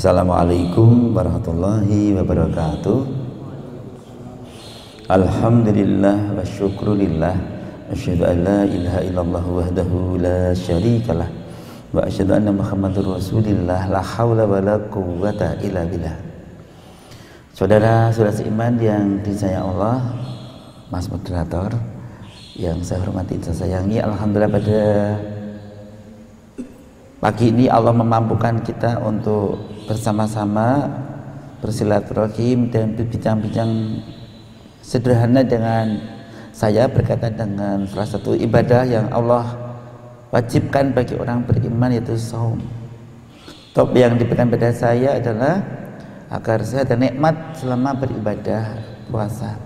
Assalamualaikum warahmatullahi wabarakatuh. Alhamdulillah wa syukrulillah. Asyhadu an la ilaha illallah wahdahu la syarikalah. Wa asyhadu anna muhammadur rasulillah. La hawla wa la quwwata illa billah. Saudara saudara seiman yang disayang Allah Mas moderator Yang saya hormati dan sayangi Alhamdulillah pada Pagi ini Allah memampukan kita untuk bersama-sama bersilaturahim dan berbincang-bincang sederhana dengan saya berkaitan dengan salah satu ibadah yang Allah wajibkan bagi orang beriman yaitu saum. Top yang diberikan pada saya adalah agar saya dan nikmat selama beribadah puasa.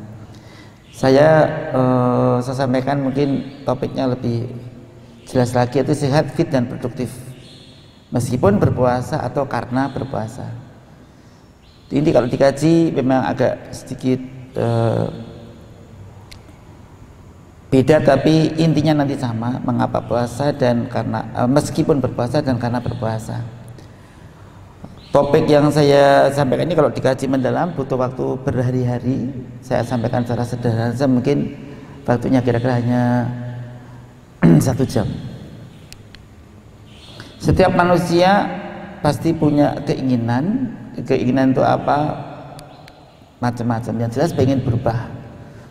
Saya eh, saya sampaikan mungkin topiknya lebih jelas lagi yaitu sehat, fit dan produktif meskipun berpuasa atau karena berpuasa. Ini kalau dikaji memang agak sedikit uh, beda tapi intinya nanti sama mengapa puasa dan karena uh, meskipun berpuasa dan karena berpuasa. Topik yang saya sampaikan ini kalau dikaji mendalam butuh waktu berhari-hari. Saya sampaikan secara sederhana, mungkin waktunya kira-kira hanya satu jam. Setiap manusia pasti punya keinginan. Keinginan itu apa? Macam-macam. Yang jelas pengen berubah.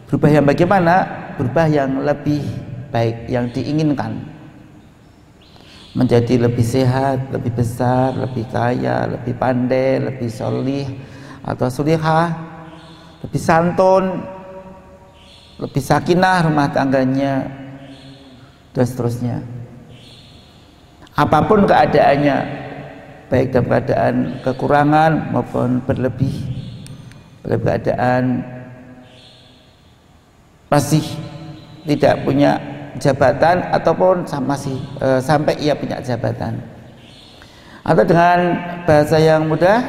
Berubah yang bagaimana? Berubah yang lebih baik, yang diinginkan. Menjadi lebih sehat, lebih besar, lebih kaya, lebih pandai, lebih solih atau sulihah, lebih santun, lebih sakinah rumah tangganya, dan seterusnya apa pun keadaannya baik dalam keadaan kekurangan maupun berlebih dalam keadaan masih tidak punya jabatan ataupun masih e, sampai ia punya jabatan. Atau dengan bahasa yang mudah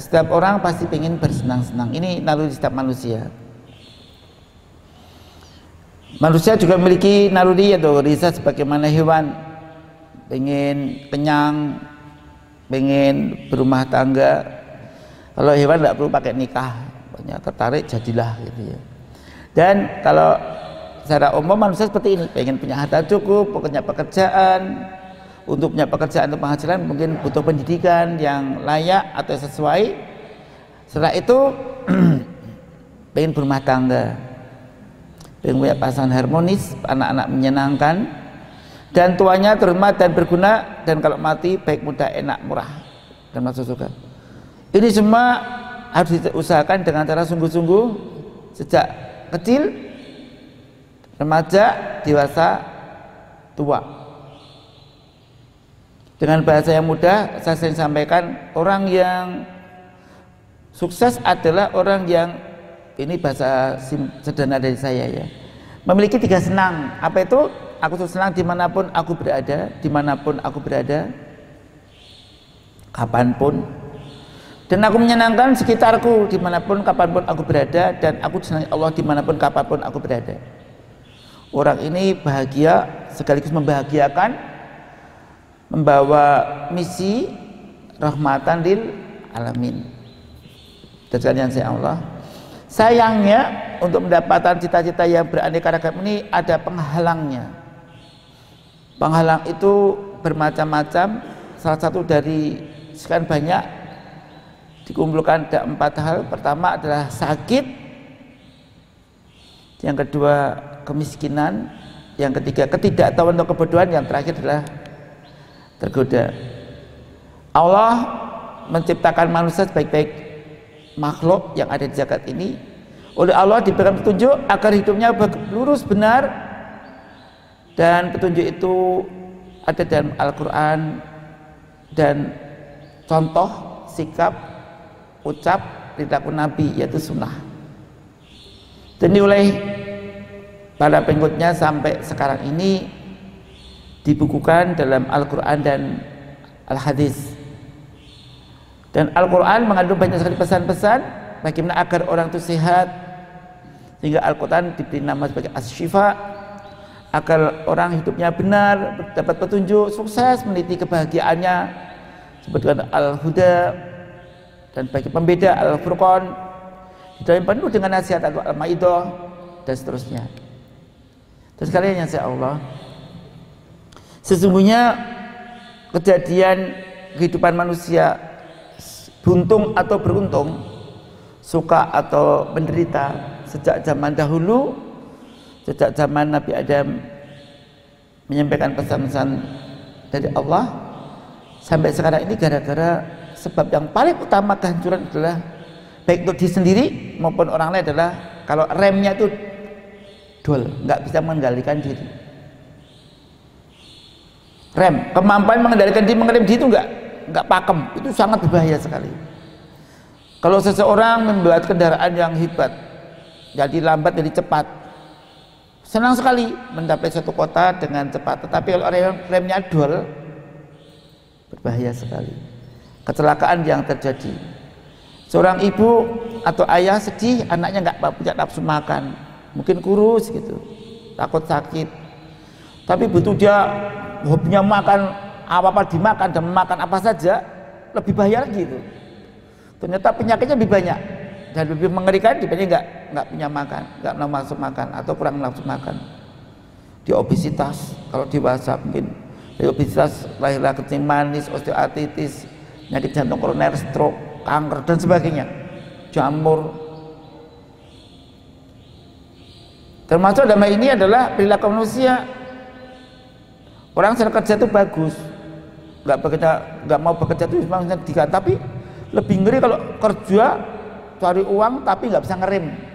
setiap orang pasti ingin bersenang-senang. Ini naluri setiap manusia. Manusia juga memiliki naluri atau risa sebagaimana hewan pengen kenyang pengen berumah tangga. Kalau hewan tidak perlu pakai nikah banyak tertarik jadilah gitu ya. Dan kalau secara umum manusia seperti ini pengen punya harta cukup punya pekerjaan. Untuk punya pekerjaan untuk penghasilan mungkin butuh pendidikan yang layak atau sesuai. Setelah itu pengen berumah tangga. Pengen punya pasangan harmonis anak-anak menyenangkan dan tuanya terhormat dan berguna dan kalau mati baik mudah enak murah. Dan masuk surga. Ini semua harus diusahakan dengan cara sungguh-sungguh. Sejak kecil remaja dewasa tua. Dengan bahasa yang mudah saya sering sampaikan orang yang sukses adalah orang yang ini bahasa sederhana dari saya ya memiliki tiga senang. Apa itu aku senang di mana pun aku berada di mana pun aku berada kapan pun. Dan aku menyenangkan sekitarku di mana pun kapan pun aku berada dan aku senang Allah di mana pun kapan pun aku berada. Orang ini bahagia sekaligus membahagiakan membawa misi rahmatan lil alamin. Dan saya Allah. Sayangnya untuk mendapatkan cita-cita yang beraneka ragam ini ada penghalangnya Penghalang itu bermacam-macam. Salah satu dari sekian banyak dikumpulkan ada empat hal. Pertama adalah sakit, yang kedua kemiskinan, yang ketiga ketidaktahuan atau kebodohan, yang terakhir adalah tergoda. Allah menciptakan manusia sebaik-baik makhluk yang ada di zakat ini oleh Allah diberikan petunjuk agar hidupnya lurus benar dan petunjuk itu ada dalam Al-Quran. Dan contoh sikap ucap perilaku Nabi yaitu sunnah. Dan oleh para pengikutnya sampai sekarang ini dibukukan dalam Al-Quran dan Al-Hadis. Dan Al-Quran mengandung banyak sekali pesan-pesan bagaimana agar orang itu sehat sehingga Al-Quran diberi nama sebagai as-syifa agar orang hidupnya benar, dapat petunjuk, sukses meniti kebahagiaannya. Sebutkan al-huda dan bagi pembeda al-furqan. Dan penuh dengan nasihat al-maidah dan seterusnya. Terus kalian yang saya Allah sesungguhnya kejadian kehidupan manusia buntung atau beruntung suka atau menderita sejak zaman dahulu sejak zaman Nabi Adam menyampaikan pesan-pesan dari Allah sampai sekarang ini gara-gara sebab yang paling utama kehancuran adalah baik untuk diri sendiri maupun orang lain adalah kalau remnya itu dol nggak bisa mengendalikan diri. Rem kemampuan mengendalikan diri mengendalikan diri itu nggak nggak pakem. Itu sangat berbahaya sekali. Kalau seseorang membuat kendaraan yang hebat jadi lambat jadi cepat senang sekali mencapai satu kota dengan cepat tetapi kalau rem, remnya dol berbahaya sekali. Kecelakaan yang terjadi. Seorang ibu atau ayah sedih anaknya nggak punya nafsu makan. Mungkin kurus gitu takut sakit. Tapi butuh dia hobinya makan apa-apa dimakan dan makan apa saja lebih bahaya lagi itu. Ternyata penyakitnya lebih banyak. Dan lebih mengerikan dibanding nggak nggak punya makan nggak nafsu makan atau kurang nafsu makan. Di obesitas kalau dewasa mungkin. Di obesitas lahirlah kencing manis osteoartritis penyakit jantung koroner stroke kanker dan sebagainya. Jamur. Termasuk dalam ini adalah perilaku manusia. Orang sedang kerja itu bagus. Nggak bekerja nggak mau bekerja itu memang tapi lebih ngeri kalau kerja cari uang tapi nggak bisa ngerem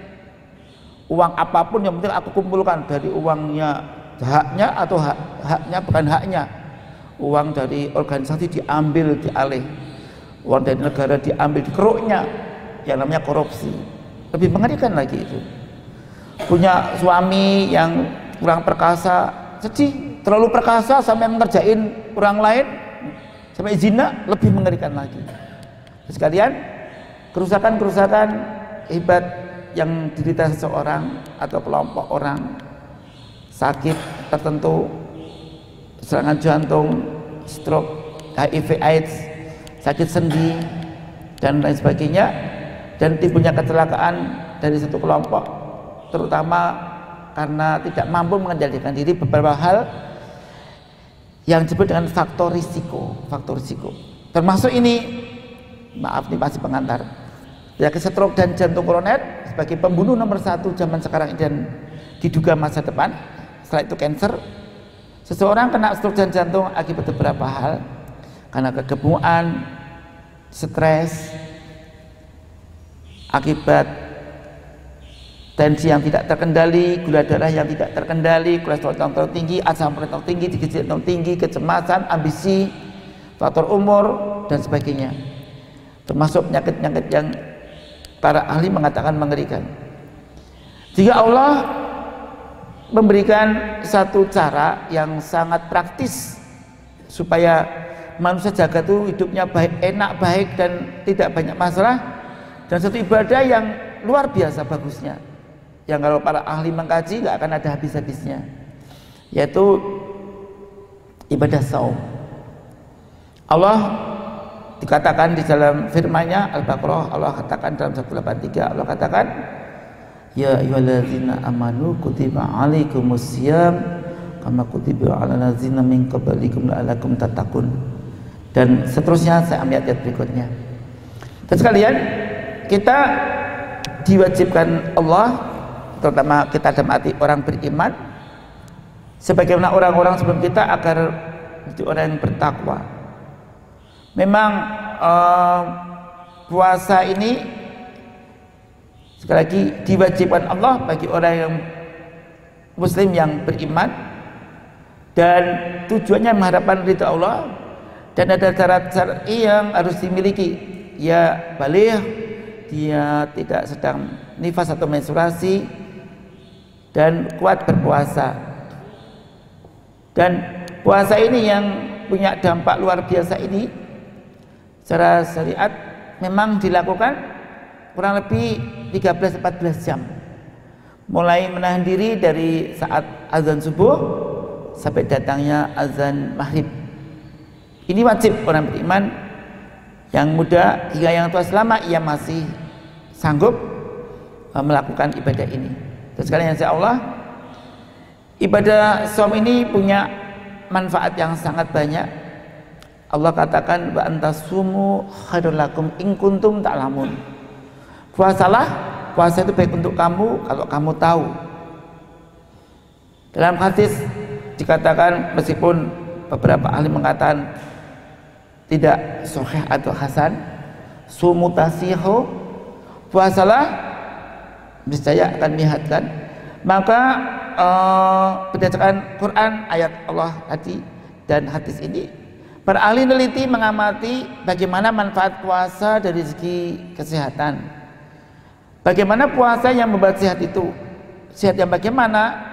uang apa pun yang penting aku kumpulkan. Dari uangnya haknya atau hak, haknya bukan haknya. Uang dari organisasi diambil dialih. Uang dari negara diambil dikeruknya. Yang namanya korupsi. Lebih mengerikan lagi itu. Punya suami yang kurang perkasa sedih. Terlalu perkasa sampai mengerjain orang lain sampai zina lebih mengerikan lagi. Sekalian kerusakan-kerusakan hebat yang diderita seseorang atau kelompok orang sakit tertentu serangan jantung stroke HIV AIDS sakit sendi dan lain sebagainya dan timbulnya kecelakaan dari satu kelompok terutama karena tidak mampu mengendalikan diri beberapa hal yang disebut dengan faktor risiko faktor risiko. Termasuk ini maaf nih masih pengantar penyakit stroke dan jantung koroner sebagai pembunuh nomor satu zaman sekarang dan diduga masa depan. Setelah itu cancer. Seseorang kena stroke dan jantung akibat beberapa hal. Karena kegemuan stres akibat tensi yang tidak terkendali, gula darah yang tidak terkendali, kolesterol terlalu tinggi, asam urat tinggi, tinggi, tinggi, kecemasan, ambisi, faktor umur dan sebagainya. Termasuk penyakit-penyakit yang para ahli mengatakan mengerikan. Jika Allah memberikan satu cara yang sangat praktis supaya manusia jaga itu hidupnya baik enak baik dan tidak banyak masalah dan satu ibadah yang luar biasa bagusnya yang kalau para ahli mengkaji nggak akan ada habis-habisnya yaitu ibadah saum. Allah dikatakan di dalam firman-Nya Al-Baqarah Allah katakan dalam 183 Allah katakan Ya ayyuhallazina amanu kutiba alaikumusiyam kama kutiba ala ladzina min qablikum la'allakum tattaqun. Dan seterusnya saya ambil ayat berikutnya. Dan sekalian, kita diwajibkan Allah terutama kita dalam arti orang beriman sebagaimana orang-orang sebelum kita agar menjadi orang yang bertakwa memang uh, puasa ini sekali lagi diwajibkan Allah bagi orang yang muslim yang beriman dan tujuannya mengharapkan ridha Allah dan ada syarat-syarat yang harus dimiliki. Ya balik dia tidak sedang nifas atau menstruasi dan kuat berpuasa. Dan puasa ini yang punya dampak luar biasa ini secara syariat memang dilakukan kurang lebih 13-14 jam mulai menahan diri dari saat azan subuh sampai datangnya azan maghrib ini wajib orang beriman yang muda hingga yang tua selama ia masih sanggup uh, melakukan ibadah ini. Terus kalian insya Allah ibadah som ini punya manfaat yang sangat banyak. Allah katakan wa antasumu khairul lakum in kuntum ta'lamun. Puasalah, puasa itu baik untuk kamu kalau kamu tahu. Dalam hadis dikatakan meskipun beberapa ahli mengatakan tidak sahih atau hasan, sumutasiho puasalah niscaya akan menyehatkan maka uh, berdasarkan Quran ayat Allah tadi dan hadis ini ahli neliti mengamati bagaimana manfaat puasa dari segi kesehatan. Bagaimana puasa yang membuat sehat itu? Sehat yang bagaimana?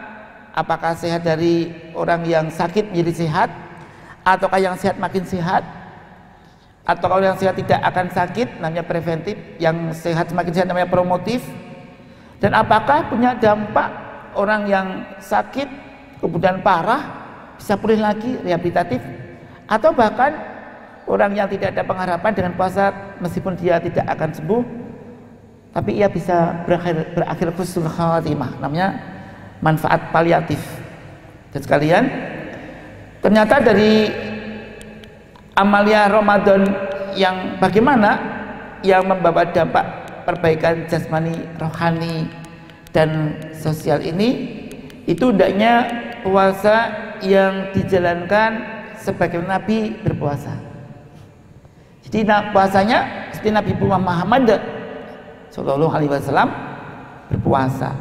Apakah sehat dari orang yang sakit menjadi sehat? Ataukah yang sehat makin sehat? Atau kalau yang sehat tidak akan sakit namanya preventif yang sehat semakin sehat namanya promotif? Dan apakah punya dampak orang yang sakit kemudian parah bisa pulih lagi rehabilitatif atau bahkan orang yang tidak ada pengharapan dengan puasa meskipun dia tidak akan sembuh tapi ia bisa berakhir berakhir husnul khatimah namanya manfaat paliatif. Dan sekalian ternyata dari amalia Ramadan yang bagaimana? Yang membawa dampak perbaikan jasmani, rohani dan sosial ini itu hendaknya puasa yang dijalankan sebagai Nabi berpuasa. Jadi puasanya seperti Nabi Muhammad Shallallahu Alaihi Wasallam berpuasa.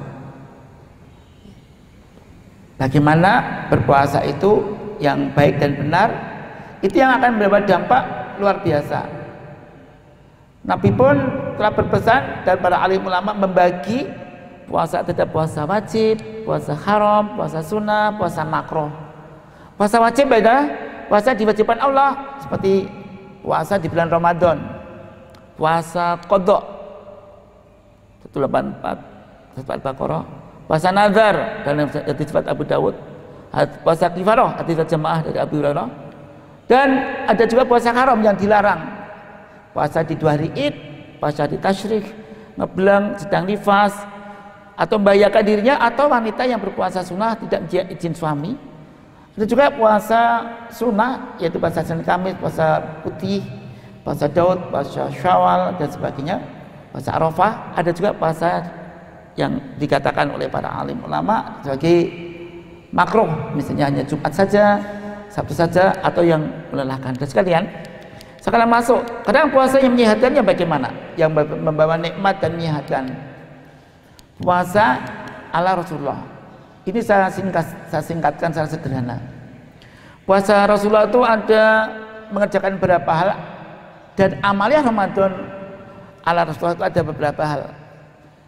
Bagaimana berpuasa itu yang baik dan benar itu yang akan membawa dampak luar biasa. Nabi pun telah berpesan dan para alim ulama membagi puasa tidak puasa wajib, puasa haram, puasa sunnah, puasa makro. Puasa wajib beda, puasa diwajibkan Allah. Seperti puasa di bulan Ramadan, puasa kodok. 184 sifat Baqarah, puasa nazar. Dalam hadis sifat Abu Dawud, puasa kifarah. Hadis jamaah dari Abu Hurairah, dan ada juga puasa haram yang dilarang, puasa di dua hari Id, puasa di tasyrik, ngebelang, sedang nifas, atau membahayakan dirinya atau wanita yang berpuasa sunnah tidak izin suami. Ada juga puasa sunnah yaitu puasa Senin Kamis, puasa putih, puasa Daud, puasa Syawal dan sebagainya. Puasa Arafah, ada juga puasa yang dikatakan oleh para alim ulama sebagai makruh, misalnya hanya Jumat saja, Sabtu saja atau yang melelahkan. Dan sekalian, sekarang masuk, kadang puasa yang menyehatkannya bagaimana? Yang membawa nikmat dan menyehatkan. Puasa ala Rasulullah. Ini saya singkat, saya singkatkan secara sederhana. Puasa Rasulullah itu ada mengerjakan beberapa hal dan amalia Ramadan ala Rasulullah itu ada beberapa hal.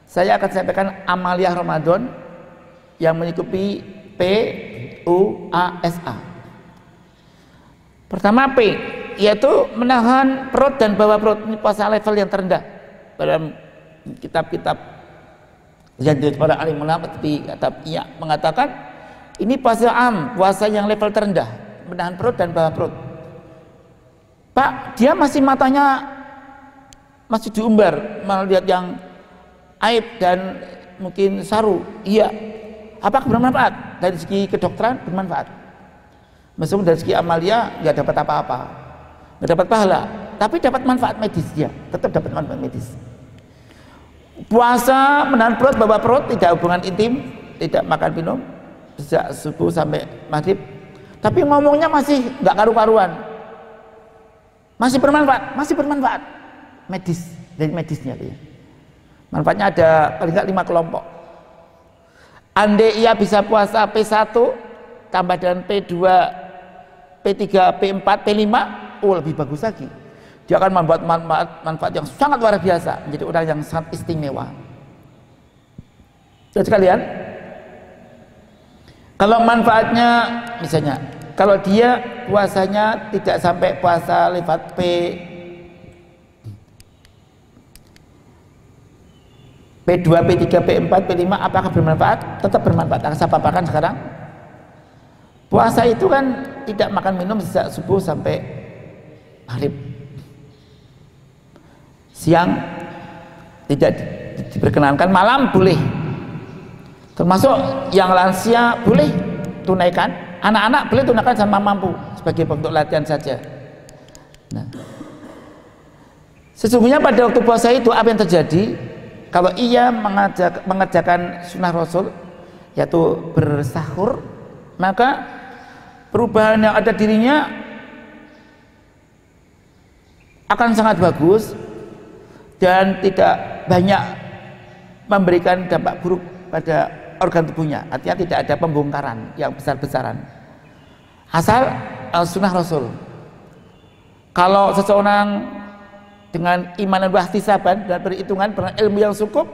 Saya akan sampaikan amalia Ramadan yang mencukupi P U A S A. Pertama P yaitu menahan perut dan bawah perut ini puasa level yang terendah dalam kitab-kitab yang para alim ulama tapi kata iya mengatakan ini puasa am puasa yang level terendah menahan perut dan bawah perut. Pak dia masih matanya masih diumbar melihat yang aib dan mungkin saru. Iya. Apakah bermanfaat? Dari segi kedokteran bermanfaat. Meskipun dari segi amalia nggak dapat apa-apa. Nggak dapat pahala tapi dapat manfaat medis ya tetap dapat manfaat medis puasa menahan perut bawa perut tidak hubungan intim tidak makan minum sejak subuh sampai maghrib. Tapi ngomongnya masih nggak karu-karuan. Masih bermanfaat masih bermanfaat. Medis dari medisnya ya. manfaatnya ada paling lima kelompok. Andai ia bisa puasa P1 tambah dengan P2 P3 P4 P5 oh lebih bagus lagi dia akan membuat manfaat, manfaat yang sangat luar biasa menjadi orang yang sangat istimewa jadi sekalian kalau manfaatnya misalnya kalau dia puasanya tidak sampai puasa lewat P P2, P3, P4, P5 apakah bermanfaat? Tetap bermanfaat. Saya paparkan sekarang. Puasa itu kan tidak makan minum sejak subuh sampai maghrib siang tidak diperkenankan malam boleh. Termasuk yang lansia boleh tunaikan anak-anak boleh tunaikan sama mampu sebagai bentuk latihan saja. Nah. Sesungguhnya pada waktu puasa itu apa yang terjadi? Kalau ia mengajak, mengerjakan sunnah rasul yaitu bersahur maka perubahan yang ada dirinya akan sangat bagus dan tidak banyak memberikan dampak buruk pada organ tubuhnya. Artinya tidak ada pembongkaran yang besar-besaran. Asal sunnah rasul. Kalau seseorang dengan iman dan wahtisaban dan perhitungan ilmu yang cukup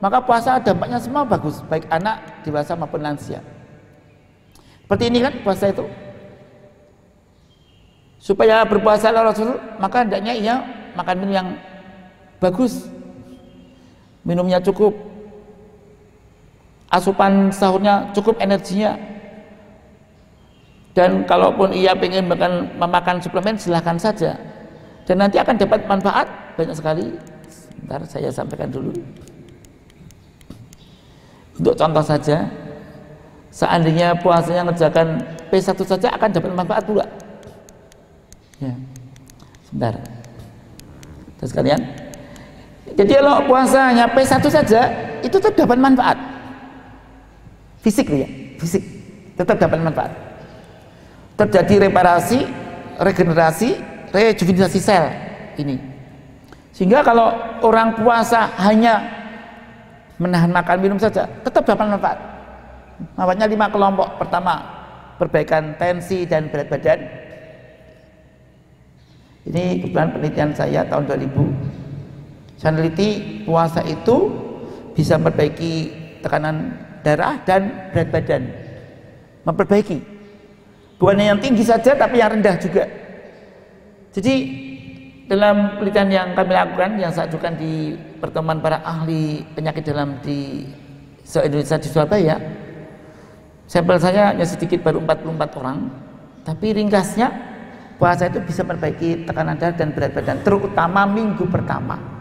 maka puasa dampaknya semua bagus baik anak dewasa maupun lansia. Seperti ini kan puasa itu. Supaya berpuasa Rasul maka hendaknya ia makan minum yang bagus. Minumnya cukup. Asupan sahurnya cukup energinya. Dan kalaupun ia ingin makan, memakan suplemen silahkan saja. Dan nanti akan dapat manfaat banyak sekali. Sebentar saya sampaikan dulu. Untuk contoh saja seandainya puasanya ngerjakan P1 saja akan dapat manfaat pula. Ya. Sebentar. Terus kalian jadi kalau puasanya P1 saja itu tetap dapat manfaat. Fisik ya fisik. Tetap dapat manfaat. Terjadi reparasi regenerasi rejuvenasi sel ini. Sehingga kalau orang puasa hanya menahan makan minum saja tetap dapat manfaat. Manfaatnya lima kelompok. Pertama perbaikan tensi dan berat badan. Ini kebetulan penelitian saya tahun 2000. Saya meneliti puasa itu bisa memperbaiki tekanan darah dan berat badan. Memperbaiki. Bukan yang tinggi saja tapi yang rendah juga. Jadi dalam penelitian yang kami lakukan yang saya ajukan di pertemuan para ahli penyakit dalam di se-Indonesia di Surabaya sampel saya hanya sedikit baru 44 orang tapi ringkasnya puasa itu bisa memperbaiki tekanan darah dan berat badan terutama minggu pertama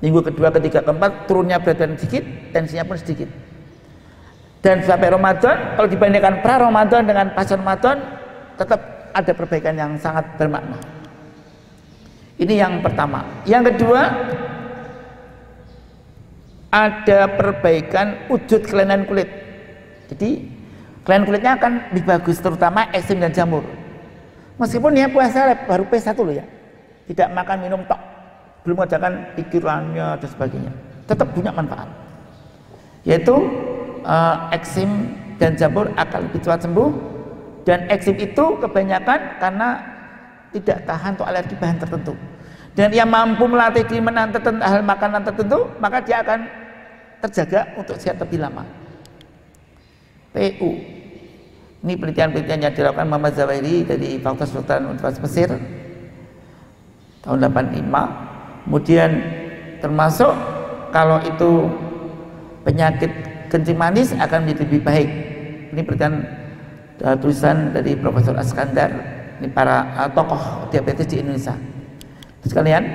minggu kedua ketiga keempat turunnya berat badan sedikit tensinya pun sedikit. Dan sampai Ramadan kalau dibandingkan pra Ramadan dengan pasca Ramadan tetap ada perbaikan yang sangat bermakna. Ini yang pertama. Yang kedua ada perbaikan wujud kelainan kulit. Jadi kelainan kulitnya akan lebih bagus terutama eksim dan jamur. Meskipun dia puasa baru P1 loh ya. Tidak makan minum tok. Belum mengerjakan pikirannya dan sebagainya. Tetap punya manfaat. Yaitu uh, eksim dan jamur akan lebih cepat sembuh dan eksim itu kebanyakan karena tidak tahan untuk alergi bahan tertentu. Dan yang mampu melatih menahan tertentu, hal makanan tertentu, maka dia akan terjaga untuk sehat lebih lama. PU ini penelitian-penelitian yang dilakukan Muhammad Zawahiri dari Fakultas Kedokteran Universitas Mesir tahun 85. Kemudian termasuk kalau itu penyakit kencing manis akan menjadi lebih baik. Ini penelitian uh, tulisan dari Profesor Askandar, ini para uh, tokoh diabetes di Indonesia. Terus kalian,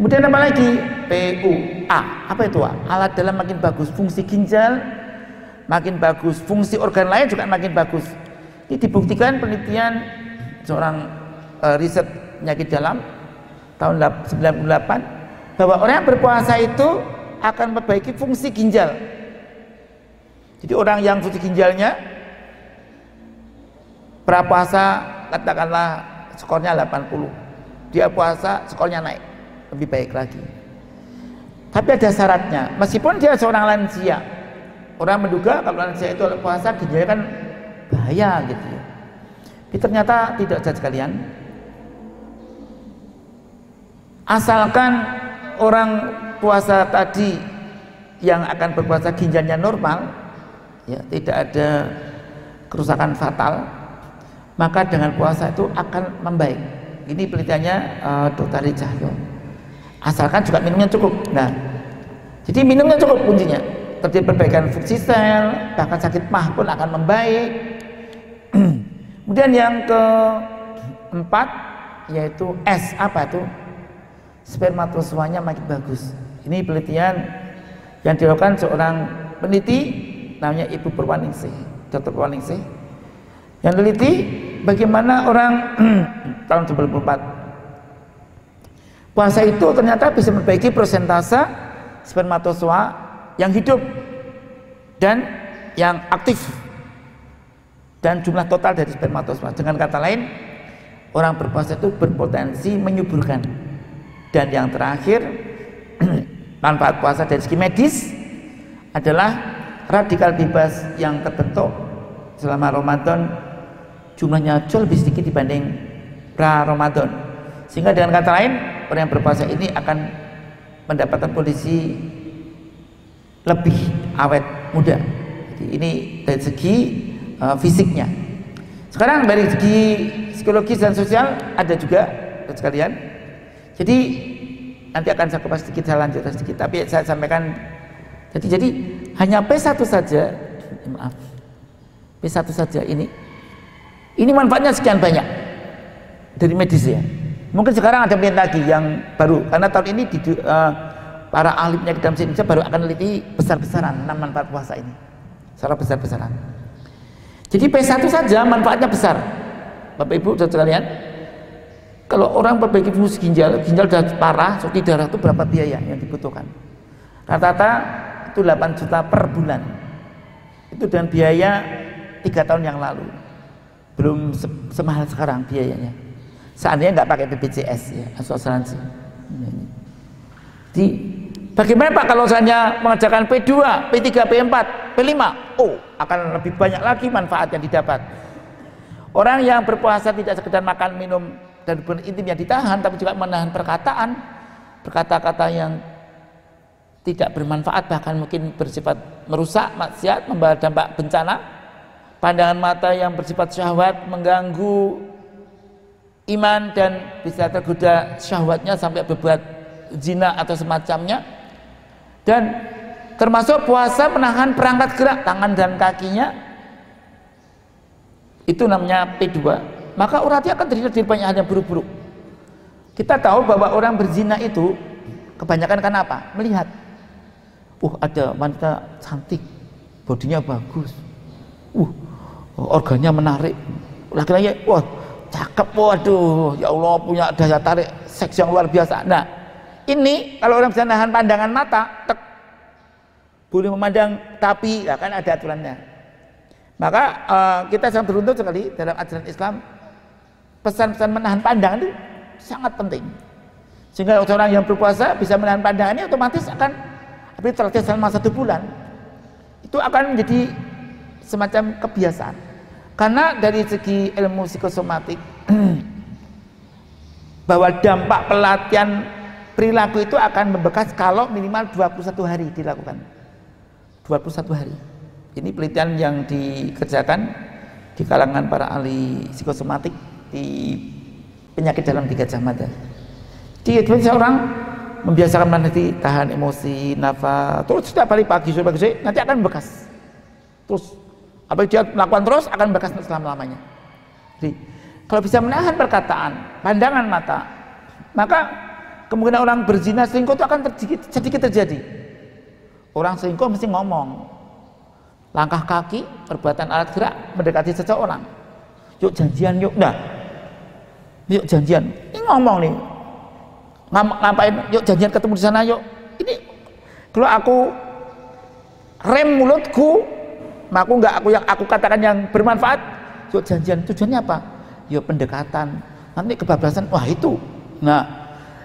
kemudian apa lagi? PUA. Apa itu? Alat dalam makin bagus, fungsi ginjal makin bagus, fungsi organ lain juga makin bagus. Ini dibuktikan penelitian seorang uh, riset penyakit dalam tahun 98 bahwa orang yang berpuasa itu akan memperbaiki fungsi ginjal. Jadi orang yang fungsi ginjalnya prapuasa katakanlah skornya 80. Dia puasa skornya naik, lebih baik lagi. Tapi ada syaratnya, meskipun dia seorang lansia, Orang menduga kalau lansia itu puasa ginjalnya kan bahaya gitu ya. Tapi ternyata tidak saja sekalian. Asalkan orang puasa tadi yang akan berpuasa ginjalnya normal, ya tidak ada kerusakan fatal, maka dengan puasa itu akan membaik. Ini penelitiannya uh, Dr. Cahyo. Asalkan juga minumnya cukup. Nah, jadi minumnya cukup kuncinya terjadi perbaikan fungsi sel, bahkan sakit mah pun akan membaik. Kemudian yang keempat yaitu S apa itu? Spermatozoanya makin bagus. Ini penelitian yang dilakukan seorang peneliti namanya Ibu Purwaningsih, Dr. Purwaningsih yang teliti bagaimana orang tahun 94 puasa itu ternyata bisa memperbaiki persentase spermatozoa yang hidup dan yang aktif dan jumlah total dari spermatozoa dengan kata lain orang berpuasa itu berpotensi menyuburkan dan yang terakhir manfaat puasa dari segi medis adalah radikal bebas yang terbentuk selama Ramadan jumlahnya jauh lebih sedikit dibanding pra Ramadan sehingga dengan kata lain orang yang berpuasa ini akan mendapatkan kondisi lebih awet muda. Jadi ini dari segi uh, fisiknya. Sekarang dari segi psikologis dan sosial ada juga sekalian jadi nanti akan saya kupas sedikit saya lanjutkan sedikit tapi saya sampaikan jadi jadi hanya P1 saja maaf P1 saja ini ini manfaatnya sekian banyak dari medis ya. Mungkin sekarang ada penelitian lagi yang baru karena tahun ini di, uh, para ahli penyakit dalam Indonesia baru akan meneliti besar-besaran enam manfaat puasa ini secara besar-besaran. Jadi P1 saja manfaatnya besar. Bapak Ibu saudara sekalian, kalau orang perbaiki fungsi ginjal, ginjal sudah parah, seperti darah itu berapa biaya yang dibutuhkan? Rata-rata itu 8 juta per bulan. Itu dengan biaya tiga tahun yang lalu. Belum se semahal sekarang biayanya. Seandainya nggak pakai BPJS ya asuransi. Di bagaimana Pak kalau misalnya mengerjakan P2 P3 P4 P5 oh akan lebih banyak lagi manfaat yang didapat. Orang yang berpuasa tidak sekedar makan minum dan intim yang ditahan tapi juga menahan perkataan. Berkata-kata yang tidak bermanfaat bahkan mungkin bersifat merusak maksiat membawa dampak bencana. Pandangan mata yang bersifat syahwat mengganggu iman dan bisa tergoda syahwatnya sampai berbuat zina atau semacamnya. Dan termasuk puasa menahan perangkat gerak tangan dan kakinya. Itu namanya P2 maka urati akan terjadi dari banyak hal yang buruk-buruk. Kita tahu bahwa orang berzina itu kebanyakan kan apa? melihat. Uh ada wanita cantik bodinya bagus. Uh organnya menarik. Laki-laki wah cakep waduh. Ya Allah punya daya tarik seks yang luar biasa. Nah ini kalau orang bisa nahan pandangan mata tek, boleh memandang tapi ya kan ada aturannya. Maka uh, kita sangat beruntung sekali dalam ajaran Islam pesan-pesan menahan pandangan itu sangat penting sehingga orang yang berpuasa bisa menahan pandangannya otomatis akan apalagi terlatih selama satu bulan itu akan menjadi semacam kebiasaan. Karena dari segi ilmu psikosomatik bahwa dampak pelatihan perilaku itu akan membekas kalau minimal 21 hari dilakukan. 21 hari. Ini penelitian yang dikerjakan di kalangan para ahli psikosomatik di penyakit dalam tiga jam mata. Jadi seorang membiasakan nanti tahan emosi, nafas, terus setiap hari pagi sore pagi nanti akan membekas. Terus apa dia lakukan terus akan bekas selama-lamanya. Jadi, kalau bisa menahan perkataan, pandangan mata, maka kemungkinan orang berzina selingkuh itu akan terjadi, sedikit terjadi. Orang selingkuh mesti ngomong. Langkah kaki, perbuatan alat gerak mendekati seseorang. Yuk janjian yuk. Nah, yuk janjian. Ini ngomong nih. Ngapain? Yuk janjian ketemu di sana yuk. Ini kalau aku rem mulutku aku nggak aku yang aku katakan yang bermanfaat yuk janjian tujuannya apa yuk pendekatan nanti kebablasan wah itu nah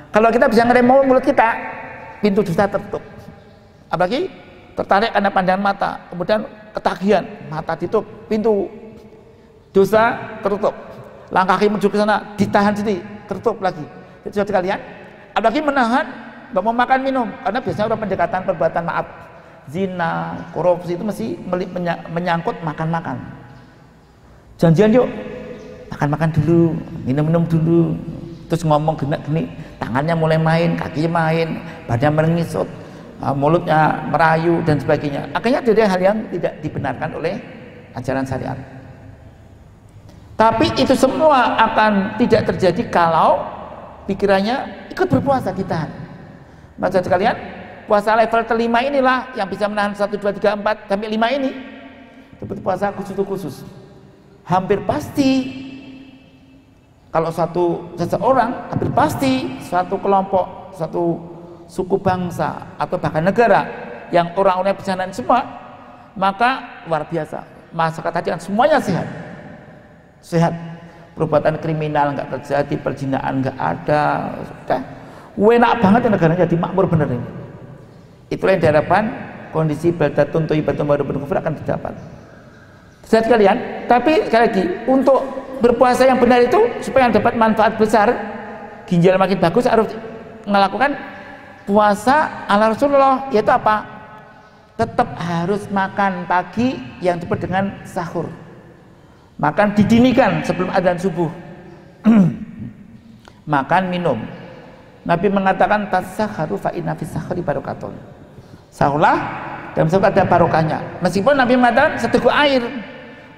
kalau kita bisa ngerem mulut kita pintu dosa tertutup apalagi tertarik karena pandangan mata kemudian ketagihan mata ditutup pintu dosa tertutup langkah kaki menuju ke sana ditahan sini tertutup lagi jadi kalian apalagi menahan nggak mau makan minum karena biasanya orang pendekatan perbuatan maaf zina, korupsi itu mesti menyangkut makan-makan. Janjian yuk, makan-makan dulu, minum-minum dulu, terus ngomong genak-genik, tangannya mulai main, kakinya main, badannya merengisut, uh, mulutnya merayu dan sebagainya. Akhirnya jadi hal yang tidak dibenarkan oleh ajaran syariat. Tapi itu semua akan tidak terjadi kalau pikirannya ikut berpuasa kita. Maksud sekalian, puasa level kelima inilah yang bisa menahan 1, 2, 3, 4 sampai 5 ini. Seperti puasa khusus khusus. Hampir pasti kalau satu seseorang hampir pasti suatu kelompok, suatu suku bangsa atau bahkan negara yang orang-orang pesanan semua maka luar biasa masyarakat tadi kan semuanya sehat sehat. Perbuatan kriminal nggak terjadi perjinaan nggak ada. Sudah. Enak banget ya negaranya jadi makmur bener ini. Itulah yang diharapkan kondisi baldatun toyibatun baru berkufur akan didapat sehat kalian? Tapi sekali lagi untuk berpuasa yang benar itu supaya dapat manfaat besar ginjal makin bagus harus melakukan puasa ala Rasulullah yaitu apa? Tetap harus makan pagi yang disebut dengan sahur makan didinikan sebelum adzan subuh. Makan minum. Nabi mengatakan tasahharu fa inna fi sahri barokatun. Sahurlah dalam sahur ada barokahnya. Meskipun Nabi mengatakan seteguk air.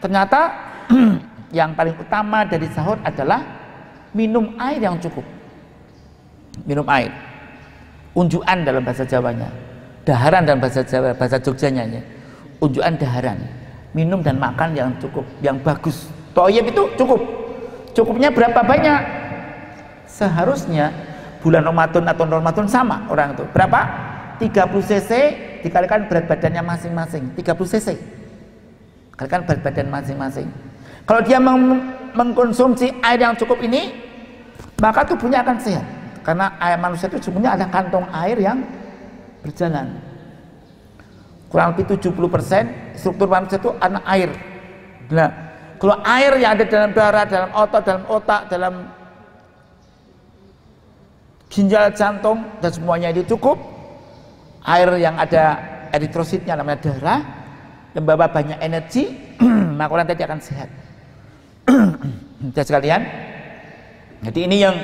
Ternyata yang paling utama dari sahur adalah minum air yang cukup. Minum air. Unjuan dalam bahasa Jawanya. Daharan dan bahasa Jawa, bahasa Jogjanya ya. Unjukan daharan. Minum dan makan yang cukup, yang bagus. Toyib itu cukup. Cukupnya berapa banyak? Seharusnya bulan Ramadan atau Ramadan sama orang itu. Berapa? 30 cc dikalikan berat badannya masing-masing. 30 cc. Kalikan berat badan masing-masing. Kalau dia meng mengkonsumsi air yang cukup ini, maka tubuhnya akan sehat. Karena air manusia itu sebenarnya ada kantong air yang berjalan kurang lebih 70% struktur manusia itu anak air. Nah kalau air yang ada dalam darah, dalam otot, dalam otak, dalam ginjal jantung dan semuanya itu cukup air yang ada eritrositnya namanya darah membawa banyak energi maka orang tadi akan sehat. Dan sekalian jadi ini yang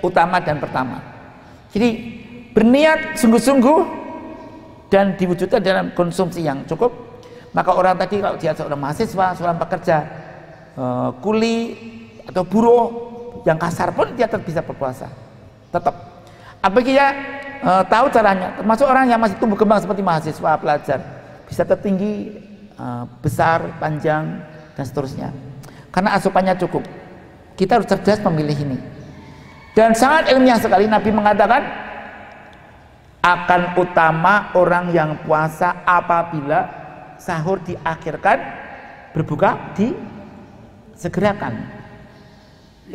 utama dan pertama. Jadi berniat sungguh-sungguh dan diwujudkan dalam konsumsi yang cukup. Maka orang tadi kalau dia seorang mahasiswa seorang pekerja uh, kuli atau buruh yang kasar pun dia tetap bisa berpuasa. Tetap. Apalagi ya? Uh, tahu caranya. Termasuk orang yang masih tumbuh kembang seperti mahasiswa pelajar. Bisa tertinggi uh, besar panjang dan seterusnya. Karena asupannya cukup. Kita harus cerdas memilih ini. Dan sangat ilmiah sekali Nabi mengatakan akan utama orang yang puasa apabila sahur diakhirkan berbuka di segerakan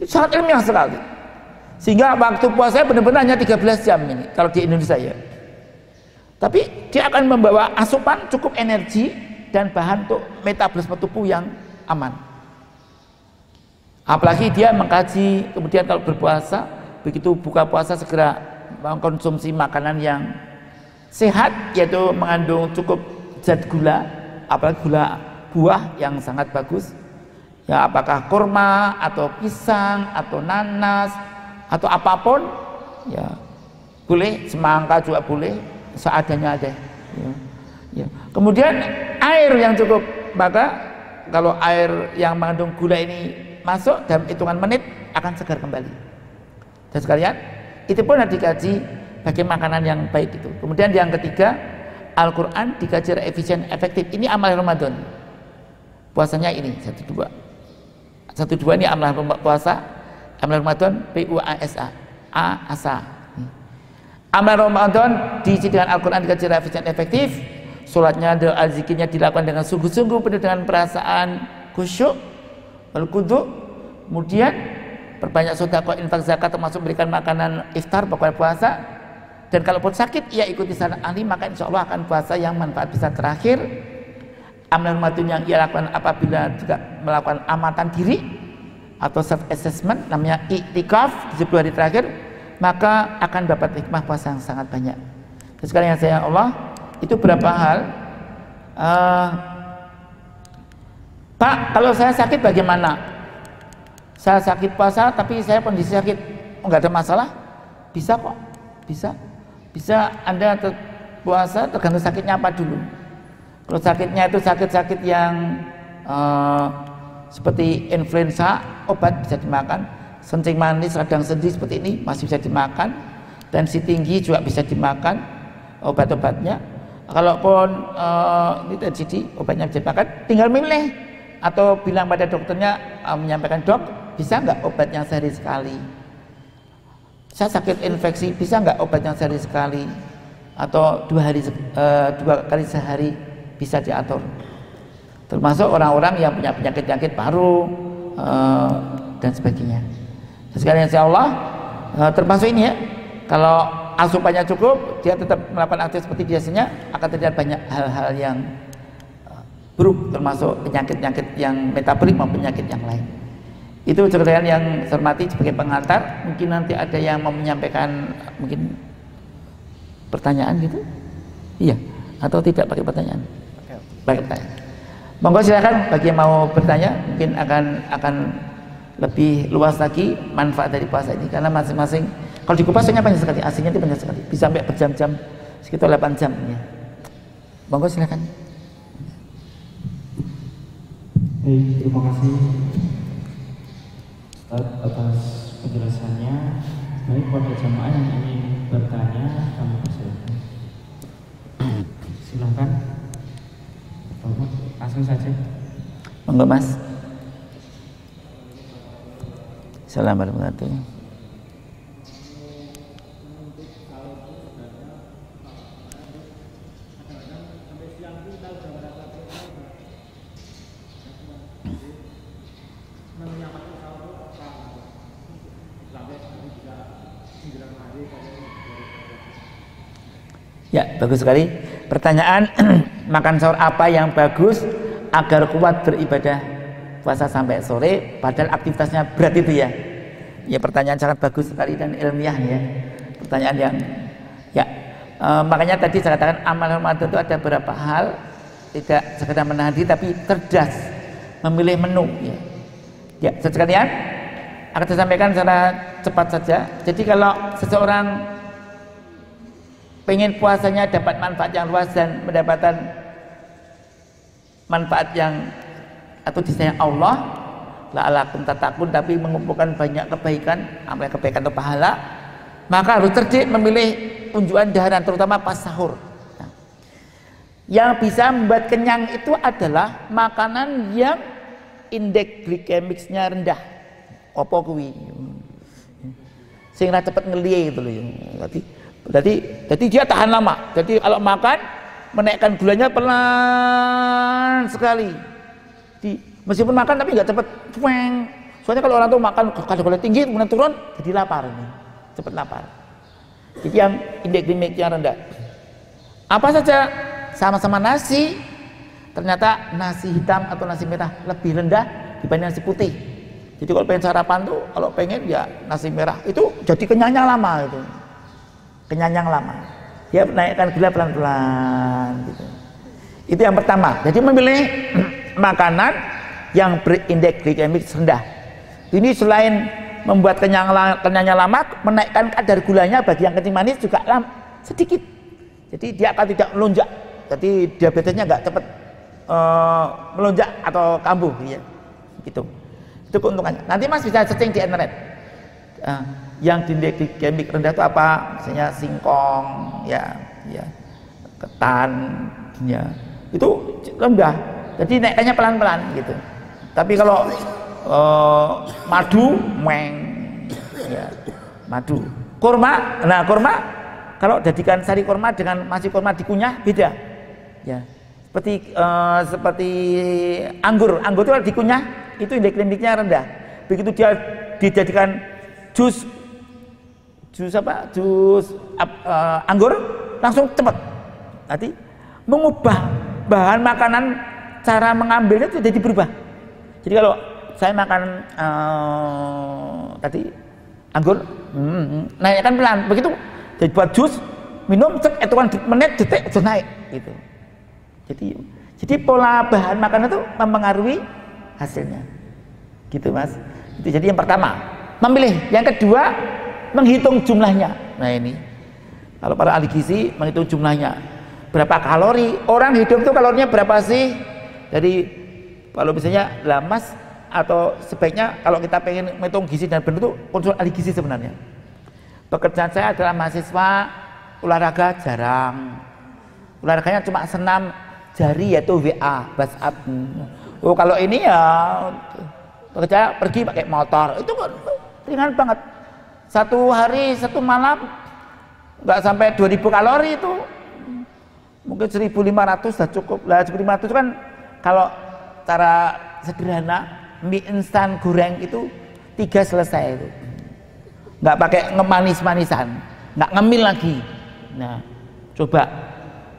sangat ilmiah sekali. Sehingga waktu puasa benar-benar hanya 13 jam ini kalau di Indonesia ya. Tapi dia akan membawa asupan cukup energi dan bahan untuk metabolisme tubuh yang aman. Apalagi dia mengkaji kemudian kalau berpuasa begitu buka puasa segera mengkonsumsi makanan yang sehat yaitu mengandung cukup zat gula apalagi gula buah yang sangat bagus ya apakah kurma atau pisang atau nanas atau apa pun ya boleh semangka juga boleh seadanya ada ya. ya. kemudian air yang cukup maka kalau air yang mengandung gula ini masuk dalam hitungan menit akan segar kembali dan sekalian itu pun harus dikaji bagi makanan yang baik itu. Kemudian yang ketiga Al-Quran dikaji efisien efektif. Ini amal Ramadan. Puasanya ini satu dua. Satu dua ini amal puasa amal Ramadan P U A asa amal Ramadan diisi dengan Al-Quran dikaji efisien efektif. Sholatnya doa zikirnya dilakukan dengan sungguh-sungguh penuh dengan perasaan khusyuk al kemudian perbanyak sedekah infak zakat termasuk memberikan makanan iftar pokoknya puasa. Dan kalaupun sakit ia ikuti saran ahli maka insya Allah akan puasa yang manfaat bisa terakhir. Amalan matun yang ia lakukan apabila juga melakukan amatan diri atau self assessment namanya iktikaf di 10 hari terakhir maka akan dapat hikmah puasa yang sangat banyak. Dan sekarang yang sayang Allah itu berapa hal? Uh, Pak kalau saya sakit bagaimana saya sakit puasa tapi saya kondisi sakit. Oh, nggak ada masalah? Bisa kok. Bisa. Bisa anda ter puasa tergantung sakitnya apa dulu. Kalau sakitnya itu sakit-sakit yang uh, seperti influenza obat bisa dimakan. Sencing manis, radang sendi seperti ini masih bisa dimakan. Tensi tinggi juga bisa dimakan obat-obatnya. Kalaupun uh, ini terjadi obatnya bisa dimakan, tinggal milih. Atau bilang pada dokternya uh, menyampaikan dok bisa nggak obat yang sehari sekali? Saya sakit infeksi bisa nggak obat yang sehari sekali? Atau dua hari uh, dua kali sehari bisa diatur? Termasuk orang-orang yang punya penyakit-penyakit paru uh, dan sebagainya. Sekalian insya Allah uh, termasuk ini ya kalau asupannya cukup dia tetap melakukan aktivitas seperti biasanya akan terjadi banyak hal-hal yang buruk termasuk penyakit-penyakit yang metabolik maupun penyakit yang lain itu cerita yang saya hormati sebagai pengantar. Mungkin nanti ada yang mau menyampaikan mungkin pertanyaan gitu? Iya. Atau tidak pakai pertanyaan? Pakai. Pertanyaan. Monggo silakan bagi yang mau bertanya mungkin akan akan lebih luas lagi manfaat dari puasa ini. Karena masing-masing kalau di kupas banyak sekali aslinya itu banyak sekali. Bisa sampai berjam-jam sekitar 8 jam ya. Monggo silakan. Baik, terima kasih Ustaz atas penjelasannya. Baik pada jamaah yang ingin bertanya, kami persilakan. Silahkan. Langsung saja. Monggo Mas. Assalamualaikum warahmatullahi wabarakatuh. Ya, bagus sekali. Pertanyaan, makan sahur apa yang bagus agar kuat beribadah puasa sampai sore padahal aktivitasnya berat itu ya. Ya, pertanyaan sangat bagus sekali dan ilmiah ya. Pertanyaan yang ya e, makanya tadi saya katakan amal Ramadan itu ada beberapa hal tidak sekedar menahan diri tapi cerdas memilih menu ya. Ya, sekalian akan saya sampaikan secara cepat saja. Jadi kalau seseorang pengen puasanya dapat manfaat yang luas dan mendapatkan manfaat yang atau disayang Allah. La'alakum tatakun tapi mengumpulkan banyak kebaikan amal kebaikan atau pahala maka harus cerdik memilih unjukan daharan terutama pas sahur. Nah, yang bisa membuat kenyang itu adalah makanan yang indeks glikemiknya rendah. Opo kuwi? Sehingga cepat ngelie itu loh ya. Jadi jadi dia tahan lama. Jadi kalau makan menaikkan gulanya pelan sekali. Di, meskipun makan tapi nggak cepat cueng. Soalnya kalau orang tuh makan kadar gula tinggi kemudian turun jadi lapar ini. Cepat lapar. Jadi yang indeks glikemiknya rendah. Apa saja sama-sama nasi ternyata nasi hitam atau nasi merah lebih rendah dibanding nasi putih. Jadi kalau pengen sarapan tuh kalau pengen ya nasi merah itu jadi kenyangnya lama itu kenyang yang lama. Dia naikkan gula pelan-pelan gitu. itu yang pertama. Jadi memilih makanan yang berindeks glikemik rendah. Ini selain membuat kenyang kenyangnya lama menaikkan kadar gulanya bagi yang kencing manis juga lam, sedikit. Jadi dia akan tidak melonjak. Jadi diabetesnya nggak cepat uh, melonjak atau kambuh ya gitu. Itu keuntungannya. Nanti mas bisa searching di internet. Uh, yang glikemik rendah itu apa? Misalnya singkong ya ya. Ketan ya. Itu rendah. Jadi naiknya pelan-pelan gitu. Tapi kalau uh, madu meng ya. Madu. Kurma nah kurma kalau jadikan sari kurma dengan masih kurma dikunyah beda. Ya. Seperti uh, seperti anggur. Anggur itu kalau dikunyah itu indeks glikemiknya rendah. Begitu dia dijadikan jus jus apa? Jus uh, anggur. Langsung cepat nanti mengubah bahan makanan cara mengambilnya itu jadi berubah. Jadi kalau saya makan uh, tadi anggur hmm, naikkan pelan. Begitu jadi buat jus minum cek hitungan menit detik sudah naik gitu. Jadi jadi pola bahan makanan itu mempengaruhi hasilnya. Gitu mas. Itu jadi yang pertama memilih. Yang kedua menghitung jumlahnya. Nah ini, kalau para ahli gizi menghitung jumlahnya, berapa kalori? Orang hidup itu kalorinya berapa sih? Jadi kalau misalnya lah mas atau sebaiknya kalau kita pengen menghitung gizi dan benar itu konsul ahli gizi sebenarnya. Pekerjaan saya adalah mahasiswa olahraga jarang. Olahraganya cuma senam jari yaitu WA, WhatsApp. Oh kalau ini ya kerja pergi pakai motor itu kan ringan banget. Satu hari satu malam nggak sampai 2000 kalori itu. Mungkin 1500 sudah cukup. Lah 1500 kan kalau cara sederhana mie instan goreng itu tiga selesai itu. Nggak pakai ngemanis-manisan nggak ngemil lagi. Nah coba.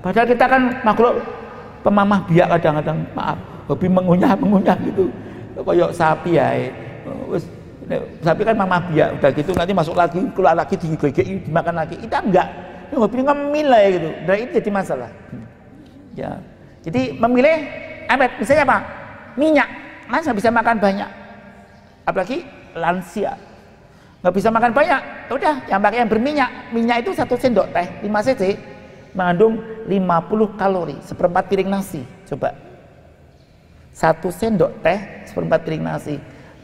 Padahal kita kan makhluk pemamah biak kadang-kadang maaf hobi mengunyah mengunyah gitu. Kayak sapi ya Wes, sapi kan mamah biak udah gitu nanti masuk lagi keluar lagi digigit dimakan lagi kita enggak ini hobi ngemil lah ya gitu dan itu jadi masalah ya jadi memilih Ahmed misalnya apa minyak Mas nggak bisa makan banyak. Apalagi lansia. Nggak bisa makan banyak. Ya udah, yang pakai yang berminyak. Minyak itu satu sendok teh 5 cc mengandung 50 kalori, seperempat piring nasi. Coba. Satu sendok teh, seperempat piring nasi.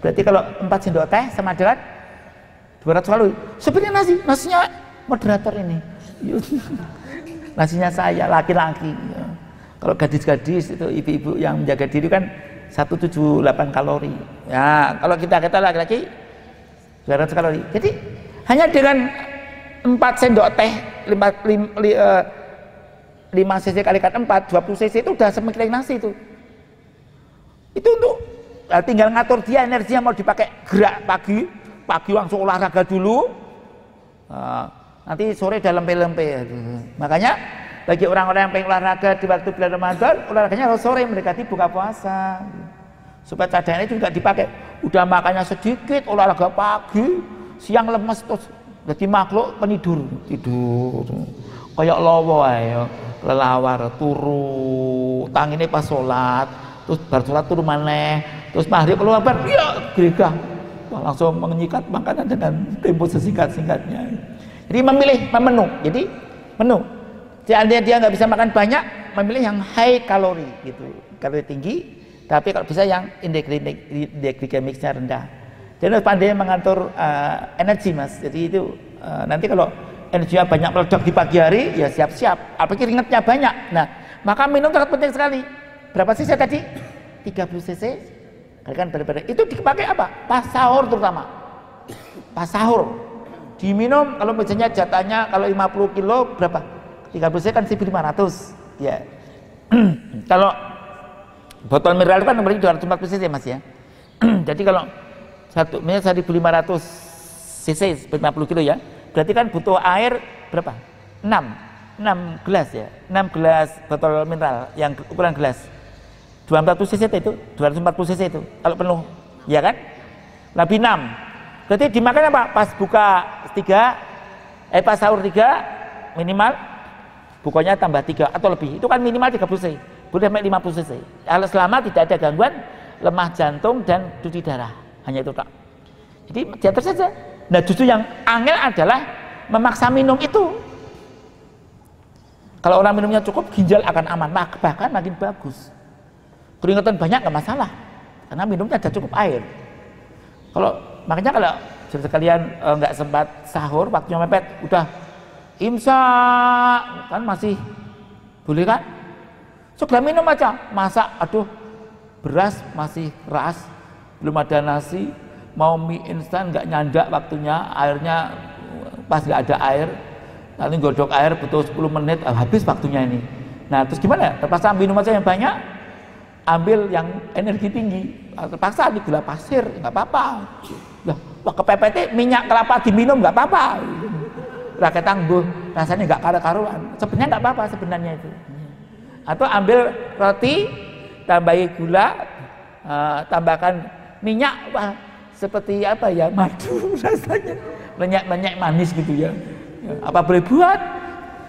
Berarti kalau empat sendok teh sama dengan 200 kalori. Sebenarnya nasi, nasinya moderator ini. nasinya saya laki-laki. Kalau gadis-gadis itu ibu-ibu yang menjaga diri kan 178 kalori. Ya, kalau kita kata laki-laki 200 kalori. Jadi hanya dengan 4 sendok teh 5, 5, 5 cc kali 4 20 cc itu udah semakin nasi itu. Itu untuk tinggal ngatur dia energinya mau dipakai gerak pagi, pagi langsung olahraga dulu. Nah, nanti sore dalam lempe-lempe. Makanya bagi orang-orang yang pengen olahraga di waktu bulan Ramadan, olahraganya harus sore mendekati buka puasa. Supaya cadangannya itu tidak dipakai. Udah makannya sedikit, olahraga pagi, siang lemes terus jadi makhluk penidur, tidur. Kayak lowo ayo, lelawar turu, tangine pas sholat, terus baru sholat turu maneh, terus maghrib keluar bar, ya gerigah. langsung menyikat makanan dengan tempo sesingkat-singkatnya. Jadi memilih menu. Jadi menu Seandainya dia nggak bisa makan banyak, memilih yang high kalori gitu, kalori tinggi. Tapi kalau bisa yang indeks glikemiknya rendah. Jadi harus pandai mengatur uh, energi mas. Jadi itu uh, nanti kalau energinya banyak meledak di pagi hari, ya siap-siap. Apalagi ringetnya banyak. Nah, maka minum sangat penting sekali. Berapa cc tadi? 30 cc. Kan berbeda. Itu dipakai apa? Pas sahur terutama. Pas sahur. Diminum kalau misalnya jatahnya kalau 50 kilo berapa? 30 cc kan 1500 ya kalau botol mineral kan nomornya 240 cc mas ya jadi kalau satu misalnya 1500 cc 50 kilo ya berarti kan butuh air berapa 6 6 gelas ya 6 gelas botol mineral yang ukuran gelas 240 cc itu 240 cc itu kalau penuh ya kan? Lebih 6 berarti dimakan apa? Pas buka 3 eh pas sahur 3 minimal bukannya tambah tiga atau lebih. Itu kan minimal 30 cc. Boleh sampai 50 cc. Kalau selama tidak ada gangguan lemah jantung dan cuci darah. Hanya itu tak jadi diatur saja. Nah justru yang angel adalah memaksa minum itu. Kalau orang minumnya cukup ginjal akan aman. Bahkan makin bagus keringetan banyak nggak masalah karena minumnya ada cukup air. Kalau makanya kalau sekalian eh, nggak sempat sahur waktunya mepet udah imsak kan masih boleh kan? Sudah minum aja masak aduh beras masih keras belum ada nasi mau mie instan nggak nyandak waktunya airnya pas nggak ada air nanti godok air butuh 10 menit habis waktunya ini. Nah terus gimana? Terpaksa minum aja yang banyak ambil yang energi tinggi. Ah, terpaksa di gula pasir nggak apa-apa. Lah kepepet minyak kelapa diminum nggak apa-apa. Rakyat tangguh rasanya nggak karu-karuan. Sebenarnya nggak apa-apa sebenarnya itu. Atau ambil roti tambahi gula uh, tambahkan minyak. Wah seperti apa ya madu rasanya. Banyak-banyak manis gitu ya. ya apa boleh buat?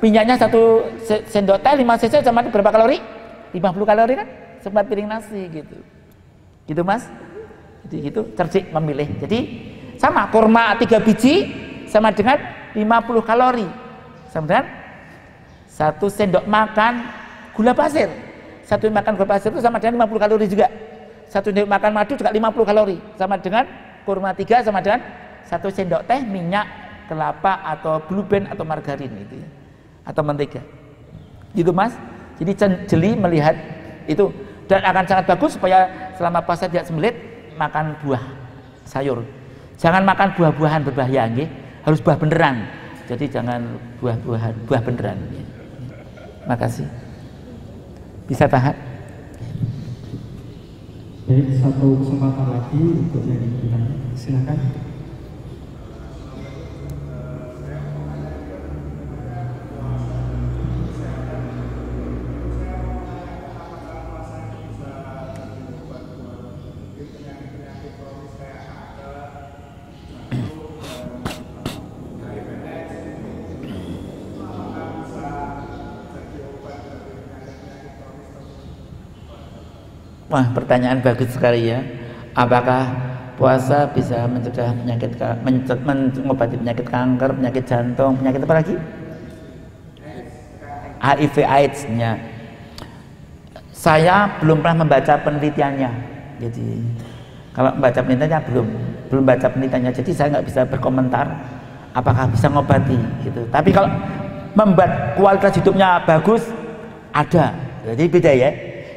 Minyaknya satu sendok teh 5 cc sama berapa kalori? 50 kalori kan sempat piring nasi gitu. Gitu mas? Jadi gitu cerdik memilih. Jadi sama kurma tiga biji sama dengan 50 kalori. Kemudian satu sendok makan gula pasir. Satu makan gula pasir itu sama dengan 50 kalori juga. satu sendok makan madu juga 50 kalori. Sama dengan kurma tiga sama dengan satu sendok teh minyak kelapa atau blue band atau margarin itu ya. Atau mentega. Gitu mas? Jadi jeli melihat itu dan akan sangat bagus supaya selama puasa tidak sembelit makan buah sayur. Jangan makan buah-buahan berbahaya nggih. Harus buah beneran. Jadi jangan buah-buahan buah beneran. Makasih. Bisa tahan? Baik, satu kesempatan lagi untuk yang Silakan. Wah, pertanyaan bagus sekali ya. Apakah puasa bisa mencegah penyakit mengobati penyakit kanker, penyakit jantung, penyakit apa lagi? HIV AIDS-nya. Saya belum pernah membaca penelitiannya. Jadi kalau membaca penelitiannya belum belum baca penelitiannya. Jadi saya nggak bisa berkomentar apakah bisa mengobati gitu. Tapi kalau membuat kualitas hidupnya bagus ada. Jadi beda ya.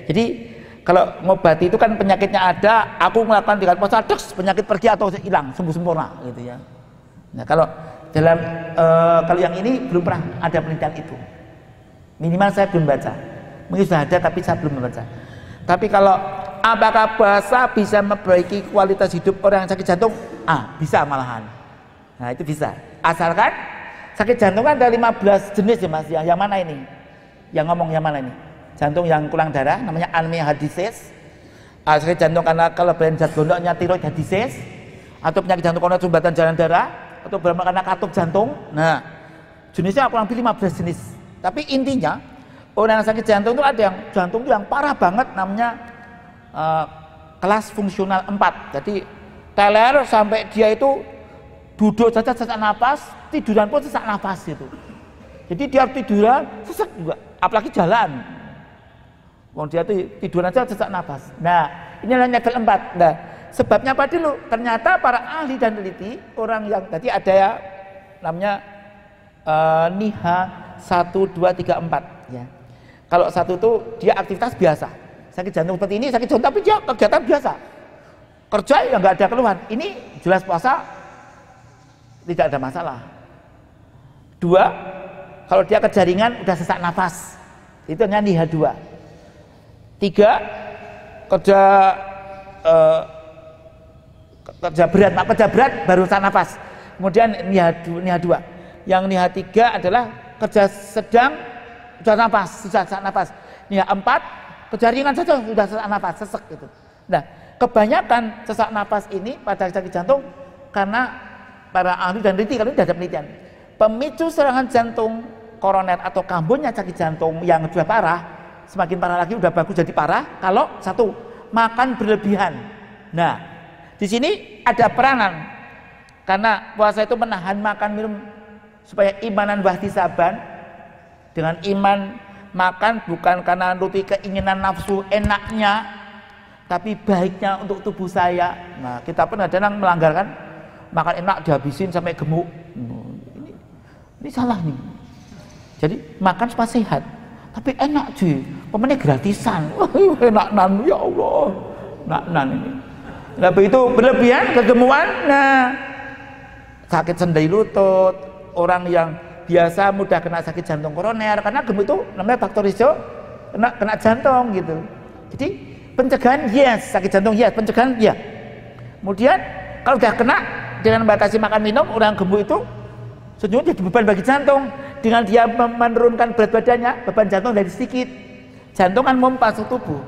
Jadi kalau ngobati itu kan penyakitnya ada, aku melakukan tiga puasa, deks, penyakit pergi atau hilang, sembuh sempurna gitu ya. Nah kalau dalam e, kalau yang ini belum pernah ada penelitian itu. Minimal saya belum baca. Mungkin sudah ada tapi saya belum membaca. Tapi kalau apakah puasa bisa memperbaiki kualitas hidup orang yang sakit jantung? Ah, bisa malahan. Nah, itu bisa. Asalkan sakit jantung kan ada 15 jenis ya Mas. Yang, yang mana ini? Yang ngomong yang mana ini? Jantung yang kurang darah namanya anemia heart disease sakit jantung karena kelebihan zat gondoknya tiroid heart disease. Atau penyakit jantung karena sumbatan jalan darah atau beramah karena katup jantung. Nah jenisnya kurang lebih 15 jenis. Tapi intinya orang yang sakit jantung itu ada yang jantung itu yang parah banget namanya uh, kelas fungsional 4 jadi teler sampai dia itu duduk saja sesak nafas tiduran pun sesak nafas gitu. Jadi dia tiduran sesak juga. Apalagi jalan Wong dia tuh tidur aja sesak nafas. Nah, ini level 4. Nah, sebabnya apa dulu? Ternyata para ahli dan peneliti, orang yang tadi ada ya namanya uh, NIHA 1 2 3 4 ya. Kalau satu itu dia aktivitas biasa. Sakit jantung seperti ini sakit jantung tapi dia kegiatan biasa. Kerja yang nggak ada keluhan. Ini jelas puasa tidak ada masalah. Dua, kalau dia kejaringan udah sesak nafas. Itu hanya NIHA 2. Tiga, kerja uh, kerja berat, mak kerja berat baru tahan nafas. Kemudian niha, niha dua. Yang niha tiga adalah kerja sedang sudah nafas, sudah sesak nafas. Niha empat, kerja ringan saja sudah sesak nafas, sesek gitu. Nah, kebanyakan sesak nafas ini pada sakit jantung karena para ahli dan peneliti kalau ini ada penelitian pemicu serangan jantung koroner atau kambuhnya sakit jantung yang sudah parah semakin parah lagi udah bagus jadi parah kalau satu makan berlebihan. Nah, di sini ada peranan karena puasa itu menahan makan minum supaya imanan wahdi saban dengan iman makan bukan karena nuruti keinginan nafsu enaknya tapi baiknya untuk tubuh saya. Nah, kita pun ada yang melanggar kan makan enak dihabisin sampai gemuk. Ini, ini salah nih. Jadi makan supaya sehat tapi enak sih pemennya gratisan. Enak nan. Ya Allah. Enak nan ini. Nah begitu berlebihan kegemuan. Nah sakit sendi lutut. Orang yang biasa mudah kena sakit jantung koroner. Karena gemuk itu namanya faktor risiko kena kena jantung gitu. Jadi pencegahan yes. Sakit jantung yes. Pencegahan ya kemudian kalau sudah kena dengan membatasi makan minum orang gemuk itu sejujurnya jadi beban bagi jantung dengan dia menurunkan berat badannya beban jantung dari sedikit. Jantung kan memompa tubuh.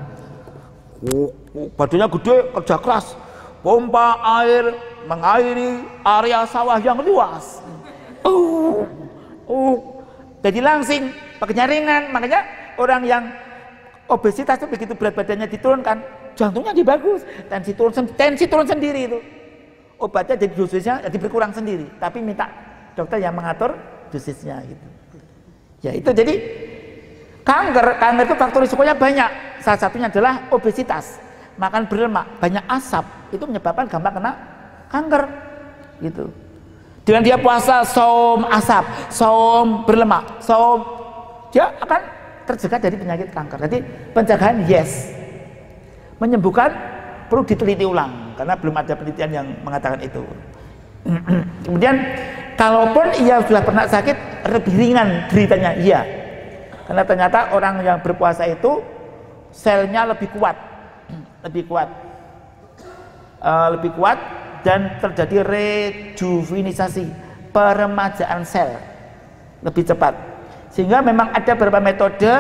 Oh, badannya gede kerja keras. Pompa air mengairi area sawah yang luas. Uh, uh, jadi langsing pakainya ringan makanya orang yang obesitas itu begitu berat badannya diturunkan jantungnya jadi bagus. Tensi turun tensi turun sendiri itu. Obatnya jadi dosisnya jadi berkurang sendiri. Tapi minta dokter yang mengatur dosisnya gitu. Ya itu jadi kanker, kanker itu faktor risikonya banyak. Salah satunya adalah obesitas. makan berlemak, banyak asap, itu menyebabkan gampang kena kanker. Gitu. Dengan dia puasa saum asap, saum berlemak, saum dia akan terjaga dari penyakit kanker. Jadi pencegahan yes. Menyembuhkan perlu diteliti ulang karena belum ada penelitian yang mengatakan itu. Kemudian kalaupun ia sudah pernah sakit lebih ringan deritanya, iya. Karena ternyata orang yang berpuasa itu selnya lebih kuat, lebih kuat, uh, lebih kuat dan terjadi rejuvenisasi peremajaan sel lebih cepat. Sehingga memang ada beberapa metode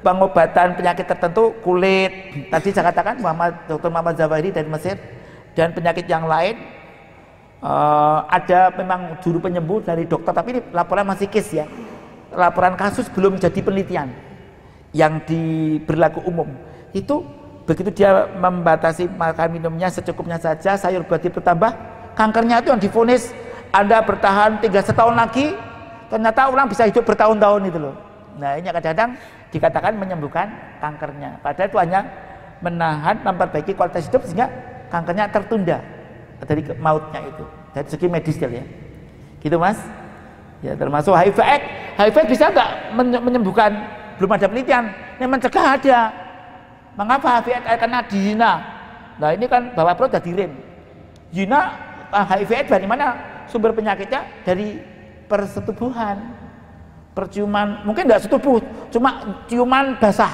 pengobatan penyakit tertentu kulit. Tadi saya katakan Muhammad Dr. Muhammad Zawahiri dari Mesir dan penyakit yang lain uh, ada memang juru penyembuh dari dokter tapi ini laporan masih case ya. Laporan kasus belum jadi penelitian yang diberlaku umum. Itu begitu dia membatasi makan minumnya secukupnya saja sayur berarti bertambah kankernya itu yang difonis anda bertahan tiga setahun lagi ternyata orang bisa hidup bertahun-tahun itu loh. Nah ini kadang-kadang dikatakan menyembuhkan kankernya. Padahal itu hanya menahan memperbaiki kualitas hidup sehingga kankernya tertunda dari mautnya itu. Dari segi medis ya. Gitu mas? Ya termasuk HIV. AIDS HIV bisa nggak menyembuhkan? Belum ada penelitian. Yang mencegah ada. Mengapa HIV AIDS karena dihina nah ini kan bawa perut dari rem. Hina HIV AIDS dari mana? Sumber penyakitnya dari persetubuhan. Perciuman mungkin nggak setubuh cuma ciuman basah.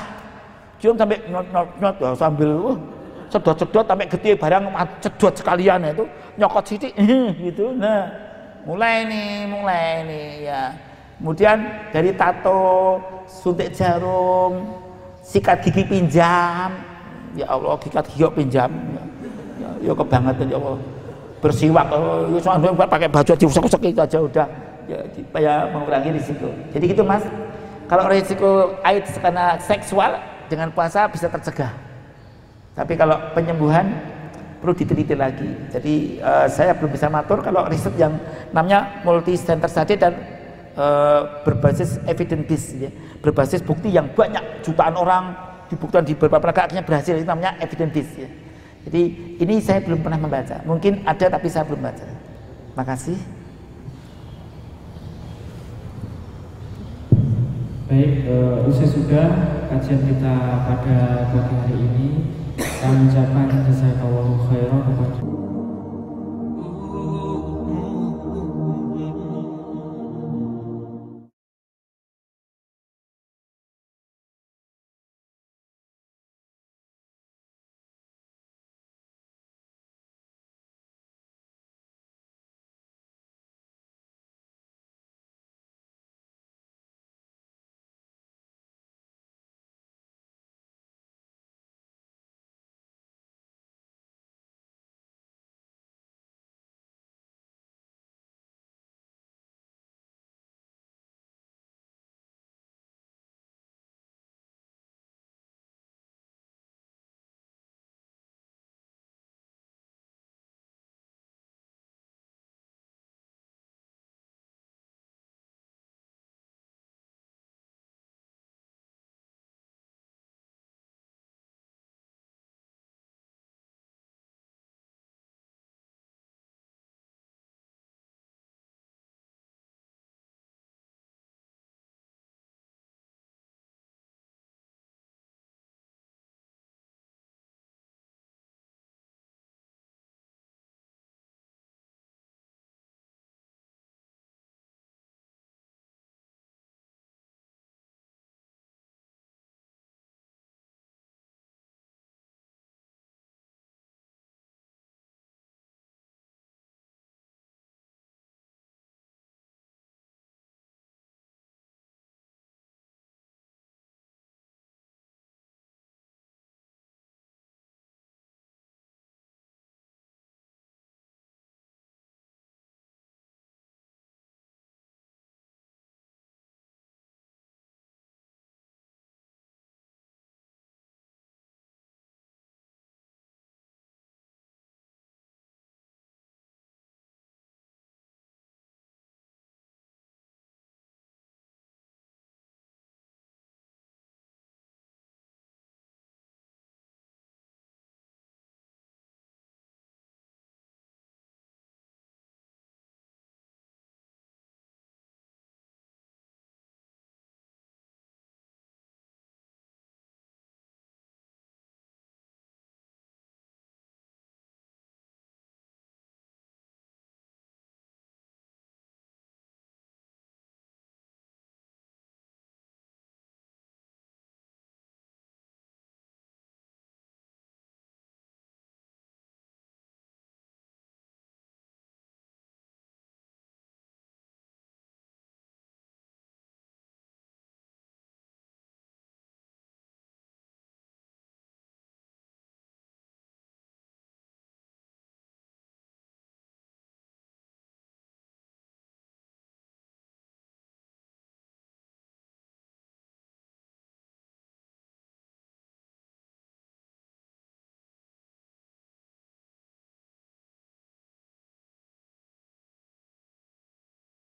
Cium sampai nyot nyot ya, sambil uh, sedot-sedot sampai gede barang cedot sekalian ya itu nyokot sidik gitu. Nah mulai nih mulai nih ya. Kemudian dari tato suntik jarum sikat gigi pinjam. Ya Allah sikat gigi pinjam? Ya, ya kebangetan ya Allah. Bersiwak oh, ya, pakai baju diusek-usek itu aja udah. Ya supaya mengurangi risiko. Jadi gitu mas. Kalau risiko AIDS karena seksual dengan puasa bisa tercegah tapi kalau penyembuhan perlu diteliti lagi. Jadi uh, saya belum bisa matur kalau riset yang namanya multi center study dan uh, berbasis evidence based, ya. berbasis bukti yang banyak jutaan orang dibuktikan di beberapa negara akhirnya berhasil itu namanya evidence based. Ya. Jadi ini saya belum pernah membaca. Mungkin ada tapi saya belum baca. Makasih. Baik, uh, usai sudah kajian kita pada pagi hari ini ucapkan jazakallahu khairan